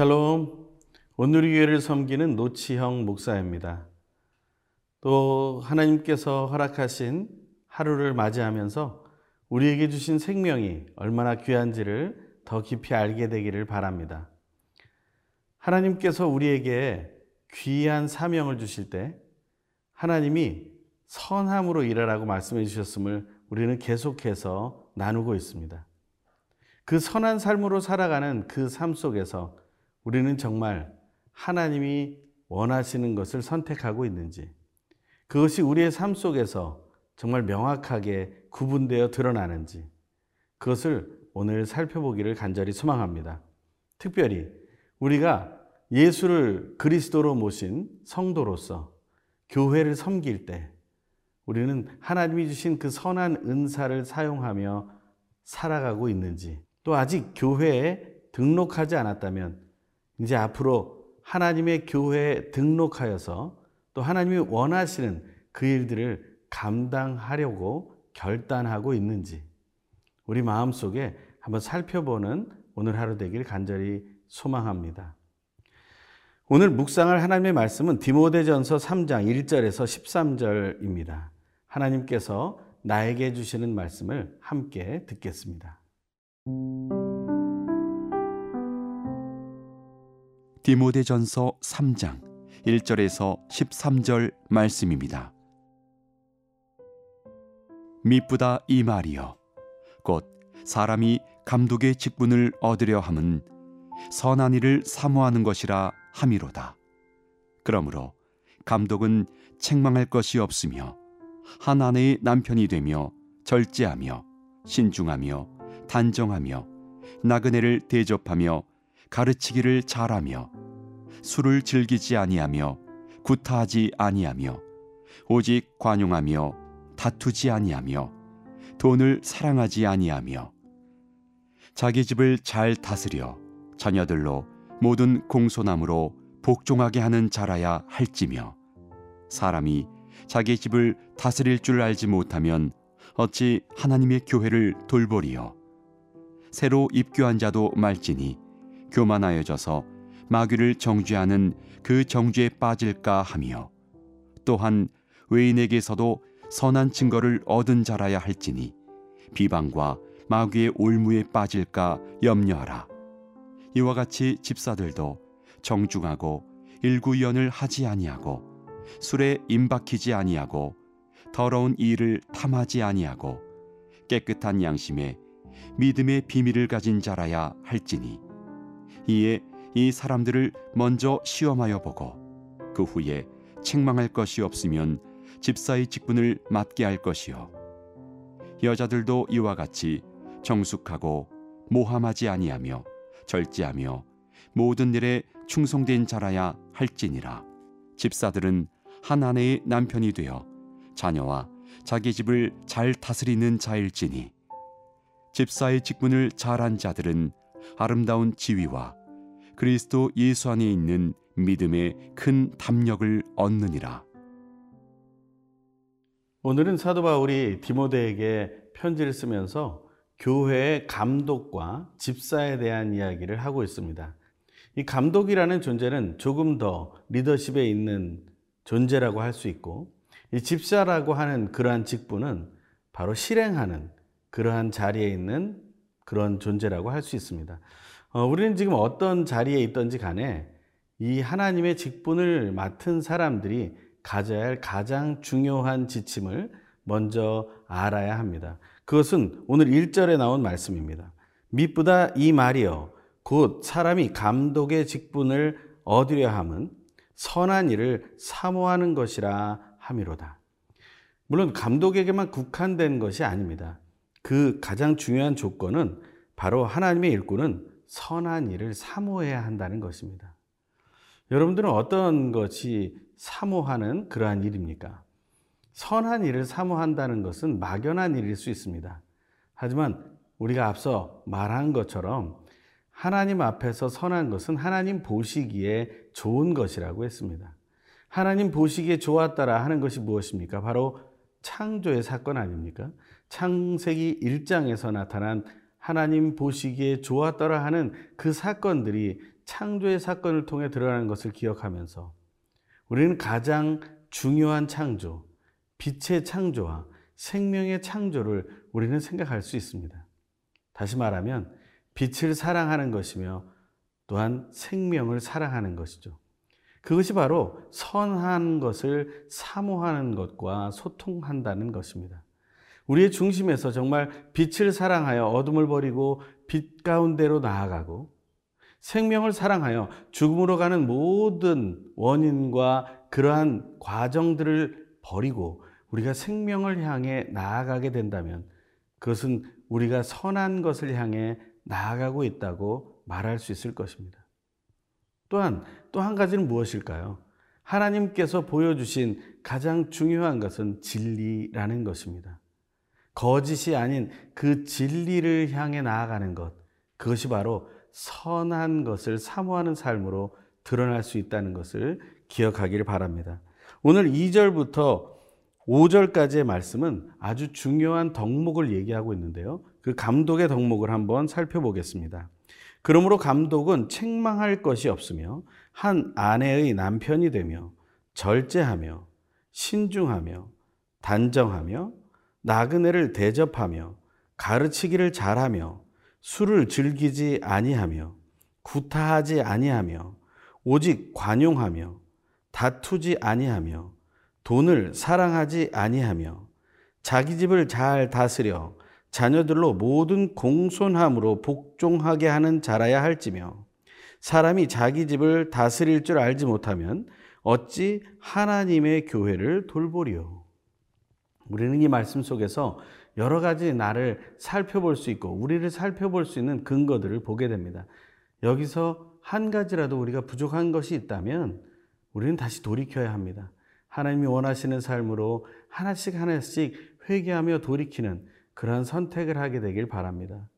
샬롬. 오늘의 교회를 섬기는 노치형 목사입니다. 또 하나님께서 허락하신 하루를 맞이하면서 우리에게 주신 생명이 얼마나 귀한지를 더 깊이 알게 되기를 바랍니다. 하나님께서 우리에게 귀한 사명을 주실 때 하나님이 선함으로 일하라고 말씀해 주셨음을 우리는 계속해서 나누고 있습니다. 그 선한 삶으로 살아가는 그 삶 속에서 우리는 정말 하나님이 원하시는 것을 선택하고 있는지, 그것이 우리의 삶 속에서 정말 명확하게 구분되어 드러나는지, 그것을 오늘 살펴보기를 간절히 소망합니다. 특별히 우리가 예수를 그리스도로 모신 성도로서 교회를 섬길 때 우리는 하나님이 주신 그 선한 은사를 사용하며 살아가고 있는지 또 아직 교회에 등록하지 않았다면 이제 앞으로 하나님의 교회에 등록하여서 또 하나님이 원하시는 그 일들을 감당하려고 결단하고 있는지 우리 마음 속에 한번 살펴보는 오늘 하루 되길 간절히 소망합니다. 오늘 묵상할 하나님의 말씀은 디모데전서 3장 1절에서 13절입니다. 하나님께서 나에게 주시는 말씀을 함께 듣겠습니다. 디모데전서 3장 1절에서 13절 말씀입니다. 미쁘다 이 말이여 곧 사람이 감독의 직분을 얻으려 함은 선한 일을 사모하는 것이라 함이로다. 그러므로 감독은 책망할 것이 없으며 한 아내의 남편이 되며 절제하며 신중하며 단정하며 나그네를 대접하며 가르치기를 잘하며 술을 즐기지 아니하며 구타하지 아니하며 오직 관용하며 다투지 아니하며 돈을 사랑하지 아니하며 자기 집을 잘 다스려 자녀들로 모든 공손함으로 복종하게 하는 자라야 할지며 사람이 자기 집을 다스릴 줄 알지 못하면 어찌 하나님의 교회를 돌보리요? 새로 입교한 자도 말지니 교만하여져서 마귀를 정죄하는 그 정죄에 빠질까 하며 또한 외인에게서도 선한 증거를 얻은 자라야 할지니 비방과 마귀의 올무에 빠질까 염려하라. 이와 같이 집사들도 정중하고 일구연을 하지 아니하고 술에 임박히지 아니하고 더러운 일을 탐하지 아니하고 깨끗한 양심에 믿음의 비밀을 가진 자라야 할지니 이에 이 사람들을 먼저 시험하여 보고 그 후에 책망할 것이 없으면 집사의 직분을 맡게 할 것이요. 여자들도 이와 같이 정숙하고 모함하지 아니하며 절제하며 모든 일에 충성된 자라야 할지니라. 집사들은 한 아내의 남편이 되어 자녀와 자기 집을 잘 다스리는 자일지니 집사의 직분을 잘한 자들은 아름다운 지위와 그리스도 예수 안에 있는 믿음의 큰 담력을 얻느니라. 오늘은 사도 바울이 디모데에게 편지를 쓰면서 교회의 감독과 집사에 대한 이야기를 하고 있습니다. 이 감독이라는 존재는 조금 더 리더십에 있는 존재라고 할 수 있고, 이 집사라고 하는 그러한 직분은 바로 실행하는 그러한 자리에 있는 그런 존재라고 할 수 있습니다. 어, 우리는 지금 어떤 자리에 있든지 간에 이 하나님의 직분을 맡은 사람들이 가져야 할 가장 중요한 지침을 먼저 알아야 합니다. 그것은 오늘 1절에 나온 말씀입니다. 미쁘다 이 말이여 곧 사람이 감독의 직분을 얻으려 함은 선한 일을 사모하는 것이라 함이로다. 물론 감독에게만 국한된 것이 아닙니다. 그 가장 중요한 조건은 바로 하나님의 일꾼은 선한 일을 사모해야 한다는 것입니다. 여러분들은 어떤 것이 사모하는 그러한 일입니까? 선한 일을 사모한다는 것은 막연한 일일 수 있습니다. 하지만 우리가 앞서 말한 것처럼 하나님 앞에서 선한 것은 하나님 보시기에 좋은 것이라고 했습니다. 하나님 보시기에 좋았다라 하는 것이 무엇입니까? 바로 창조의 사건 아닙니까? 창세기 1장에서 나타난 하나님 보시기에 좋았더라 하는 그 사건들이 창조의 사건을 통해 드러나는 것을 기억하면서 우리는 가장 중요한 창조, 빛의 창조와 생명의 창조를 우리는 생각할 수 있습니다. 다시 말하면 빛을 사랑하는 것이며 또한 생명을 사랑하는 것이죠. 그것이 바로 선한 것을 사모하는 것과 소통한다는 것입니다. 우리의 중심에서 정말 빛을 사랑하여 어둠을 버리고 빛 가운데로 나아가고 생명을 사랑하여 죽음으로 가는 모든 원인과 그러한 과정들을 버리고 우리가 생명을 향해 나아가게 된다면 그것은 우리가 선한 것을 향해 나아가고 있다고 말할 수 있을 것입니다. 또한 또 한 가지는 무엇일까요? 하나님께서 보여주신 가장 중요한 것은 진리라는 것입니다. 거짓이 아닌 그 진리를 향해 나아가는 것, 그것이 바로 선한 것을 사모하는 삶으로 드러날 수 있다는 것을 기억하기를 바랍니다. 오늘 2절부터 5절까지의 말씀은 아주 중요한 덕목을 얘기하고 있는데요. 그 감독의 덕목을 한번 살펴보겠습니다. 그러므로 감독은 책망할 것이 없으며 한 아내의 남편이 되며 절제하며 신중하며 단정하며 나그네를 대접하며 가르치기를 잘하며 술을 즐기지 아니하며 구타하지 아니하며 오직 관용하며 다투지 아니하며 돈을 사랑하지 아니하며 자기 집을 잘 다스려 자녀들로 모든 공손함으로 복종하게 하는 자라야 할지며 사람이 자기 집을 다스릴 줄 알지 못하면 어찌 하나님의 교회를 돌보리요. 우리는 이 말씀 속에서 여러 가지 나를 살펴볼 수 있고 우리를 살펴볼 수 있는 근거들을 보게 됩니다. 여기서 한 가지라도 우리가 부족한 것이 있다면 우리는 다시 돌이켜야 합니다. 하나님이 원하시는 삶으로 하나씩 하나씩 회개하며 돌이키는 그러한 선택을 하게 되길 바랍니다.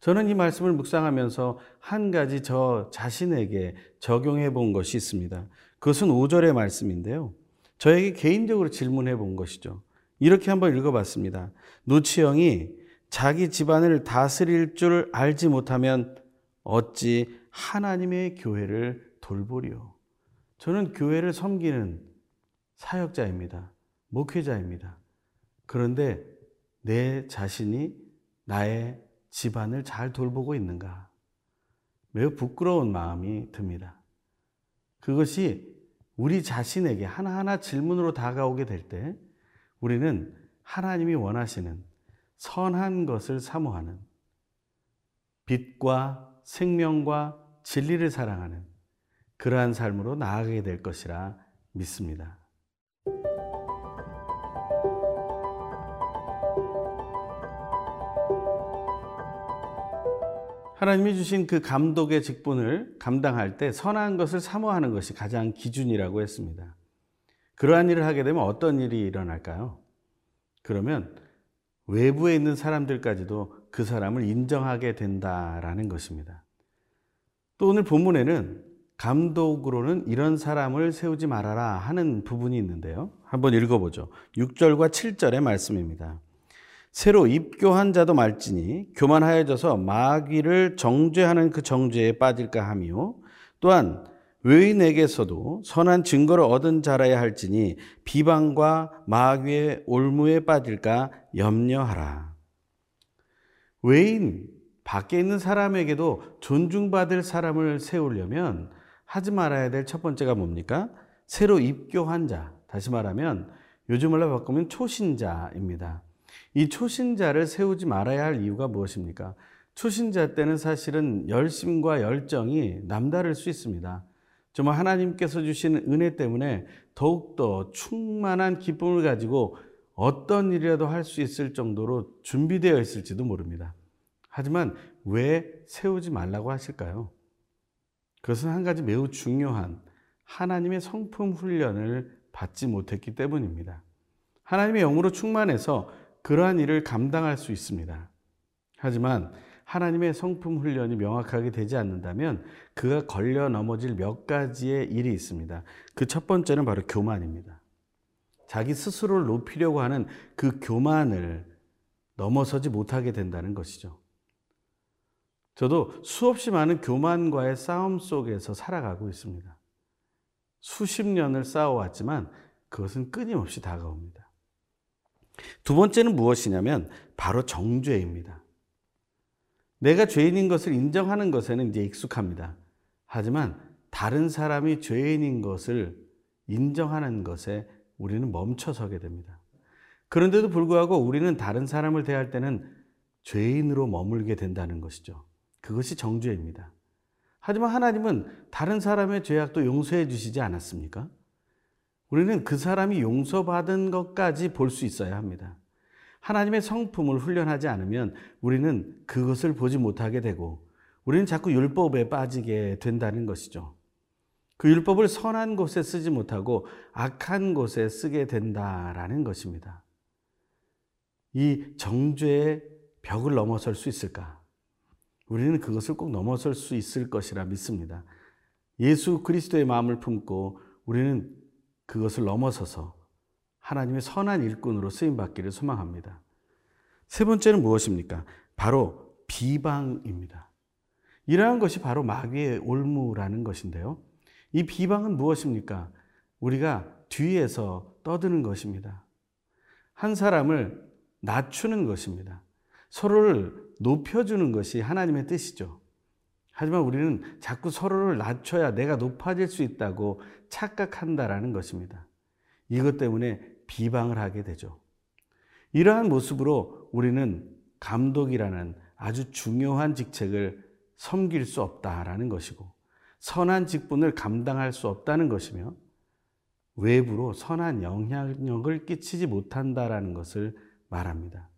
저는 이 말씀을 묵상하면서 한 가지 저 자신에게 적용해 본 것이 있습니다. 그것은 5절의 말씀인데요. 저에게 개인적으로 질문해 본 것이죠. 이렇게 한번 읽어봤습니다. 노치영이 자기 집안을 다스릴 줄 알지 못하면 어찌 하나님의 교회를 돌보리요. 저는 교회를 섬기는 사역자입니다. 목회자입니다. 그런데 내 자신이 나의 집안을 잘 돌보고 있는가? 매우 부끄러운 마음이 듭니다. 그것이 우리 자신에게 하나하나 질문으로 다가오게 될 때 우리는 하나님이 원하시는 선한 것을 사모하는 빛과 생명과 진리를 사랑하는 그러한 삶으로 나아가게 될 것이라 믿습니다. 하나님이 주신 그 감독의 직분을 감당할 때 선한 것을 사모하는 것이 가장 기준이라고 했습니다. 그러한 일을 하게 되면 어떤 일이 일어날까요? 그러면 외부에 있는 사람들까지도 그 사람을 인정하게 된다라는 것입니다. 또 오늘 본문에는 감독으로는 이런 사람을 세우지 말아라 하는 부분이 있는데요. 한번 읽어보죠. 6절과 7절의 말씀입니다. 새로 입교한 자도 말지니 교만하여져서 마귀를 정죄하는 그 정죄에 빠질까 하며 또한 외인에게서도 선한 증거를 얻은 자라야 할지니 비방과 마귀의 올무에 빠질까 염려하라. 외인 밖에 있는 사람에게도 존중받을 사람을 세우려면 하지 말아야 될 첫 번째가 뭡니까? 새로 입교한 자. 다시 말하면 요즘 말로 바꾸면 초신자입니다. 이 초신자를 세우지 말아야 할 이유가 무엇입니까? 초신자 때는 사실은 열심과 열정이 남다를 수 있습니다. 정말 하나님께서 주시는 은혜 때문에 더욱더 충만한 기쁨을 가지고 어떤 일이라도 할 수 있을 정도로 준비되어 있을지도 모릅니다. 하지만 왜 세우지 말라고 하실까요? 그것은 한 가지 매우 중요한 하나님의 성품 훈련을 받지 못했기 때문입니다. 하나님의 영으로 충만해서 그러한 일을 감당할 수 있습니다. 하지만 하나님의 성품 훈련이 명확하게 되지 않는다면 그가 걸려 넘어질 몇 가지의 일이 있습니다. 그 첫 번째는 바로 교만입니다. 자기 스스로를 높이려고 하는 그 교만을 넘어서지 못하게 된다는 것이죠. 저도 수없이 많은 교만과의 싸움 속에서 살아가고 있습니다. 수십 년을 싸워왔지만 그것은 끊임없이 다가옵니다. 두 번째는 무엇이냐면 바로 정죄입니다. 내가 죄인인 것을 인정하는 것에는 이제 익숙합니다. 하지만 다른 사람이 죄인인 것을 인정하는 것에 우리는 멈춰서게 됩니다. 그런데도 불구하고 우리는 다른 사람을 대할 때는 죄인으로 머물게 된다는 것이죠. 그것이 정죄입니다. 하지만 하나님은 다른 사람의 죄악도 용서해 주시지 않았습니까? 우리는 그 사람이 용서받은 것까지 볼 수 있어야 합니다. 하나님의 성품을 훈련하지 않으면 우리는 그것을 보지 못하게 되고 우리는 자꾸 율법에 빠지게 된다는 것이죠. 그 율법을 선한 곳에 쓰지 못하고 악한 곳에 쓰게 된다라는 것입니다. 이 정죄의 벽을 넘어설 수 있을까? 우리는 그것을 꼭 넘어설 수 있을 것이라 믿습니다. 예수 그리스도의 마음을 품고 우리는 그것을 넘어서서 하나님의 선한 일꾼으로 쓰임 받기를 소망합니다. 세 번째는 무엇입니까? 바로 비방입니다. 이러한 것이 바로 마귀의 올무라는 것인데요. 이 비방은 무엇입니까? 우리가 뒤에서 떠드는 것입니다. 한 사람을 낮추는 것입니다. 서로를 높여주는 것이 하나님의 뜻이죠. 하지만 우리는 자꾸 서로를 낮춰야 내가 높아질 수 있다고 착각한다라는 것입니다. 이것 때문에 비방을 하게 되죠. 이러한 모습으로 우리는 감독이라는 아주 중요한 직책을 섬길 수 없다라는 것이고 선한 직분을 감당할 수 없다는 것이며 외부로 선한 영향력을 끼치지 못한다라는 것을 말합니다.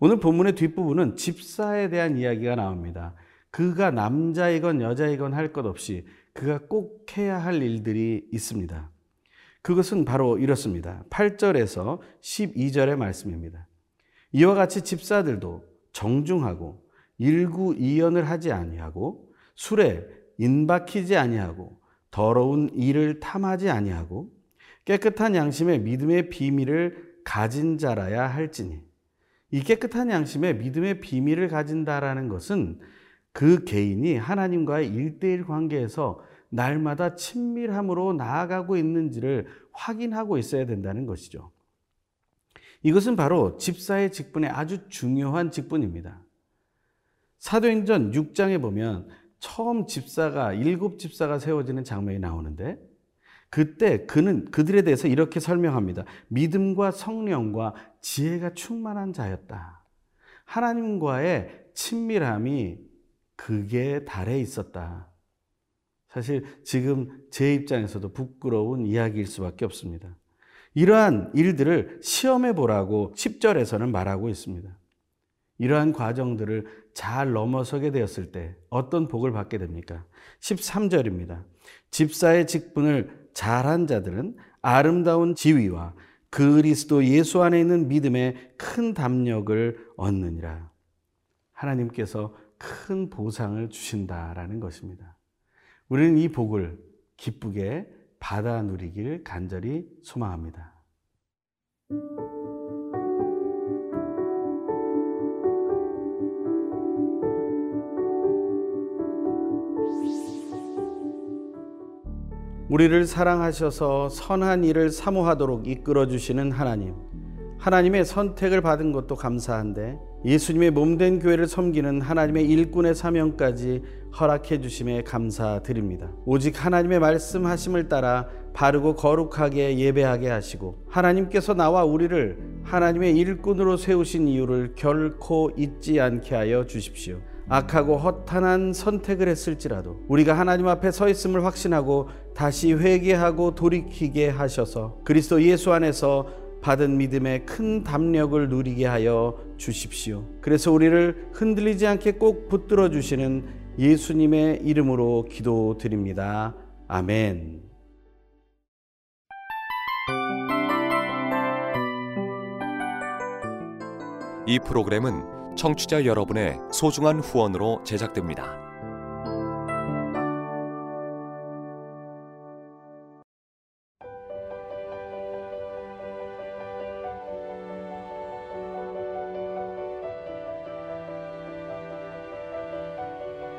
오늘 본문의 뒷부분은 집사에 대한 이야기가 나옵니다. 그가 남자이건 여자이건 할 것 없이 그가 꼭 해야 할 일들이 있습니다. 그것은 바로 이렇습니다. 8절에서 12절의 말씀입니다. 이와 같이 집사들도 정중하고 일구이연을 하지 아니하고 술에 인박히지 아니하고 더러운 일을 탐하지 아니하고 깨끗한 양심의 믿음의 비밀을 가진 자라야 할지니 이 깨끗한 양심의 믿음의 비밀을 가진다라는 것은 그 개인이 하나님과의 일대일 관계에서 날마다 친밀함으로 나아가고 있는지를 확인하고 있어야 된다는 것이죠. 이것은 바로 집사의 직분의 아주 중요한 직분입니다. 사도행전 6장에 보면 처음 집사가 일곱 집사가 세워지는 장면이 나오는데 그때 그는 그들에 대해서 이렇게 설명합니다. 믿음과 성령과 지혜가 충만한 자였다. 하나님과의 친밀함이 그게 달에 있었다. 사실 지금 제 입장에서도 부끄러운 이야기일 수밖에 없습니다. 이러한 일들을 시험해 보라고 10절에서는 말하고 있습니다. 이러한 과정들을 잘 넘어서게 되었을 때 어떤 복을 받게 됩니까? 13절입니다. 집사의 직분을 잘한 자들은 아름다운 지위와 그리스도 예수 안에 있는 믿음의 큰 담력을 얻느니라. 하나님께서 큰 보상을 주신다라는 것입니다. 우리는 이 복을 기쁘게 받아 누리길 간절히 소망합니다. 우리를 사랑하셔서 선한 일을 사모하도록 이끌어 주시는 하나님. 하나님의 선택을 받은 것도 감사한데 예수님의 몸된 교회를 섬기는 하나님의 일꾼의 사명까지 허락해 주심에 감사드립니다. 오직 하나님의 말씀하심을 따라 바르고 거룩하게 예배하게 하시고 하나님께서 나와 우리를 하나님의 일꾼으로 세우신 이유를 결코 잊지 않게 하여 주십시오. 악하고 허탄한 선택을 했을지라도 우리가 하나님 앞에 서 있음을 확신하고 다시 회개하고 돌이키게 하셔서 그리스도 예수 안에서 받은 믿음의 큰 담력을 누리게 하여 주십시오. 그래서 우리를 흔들리지 않게 꼭 붙들어 주시는 예수님의 이름으로 기도드립니다. 아멘. 이 프로그램은 청취자 여러분의 소중한 후원으로 제작됩니다.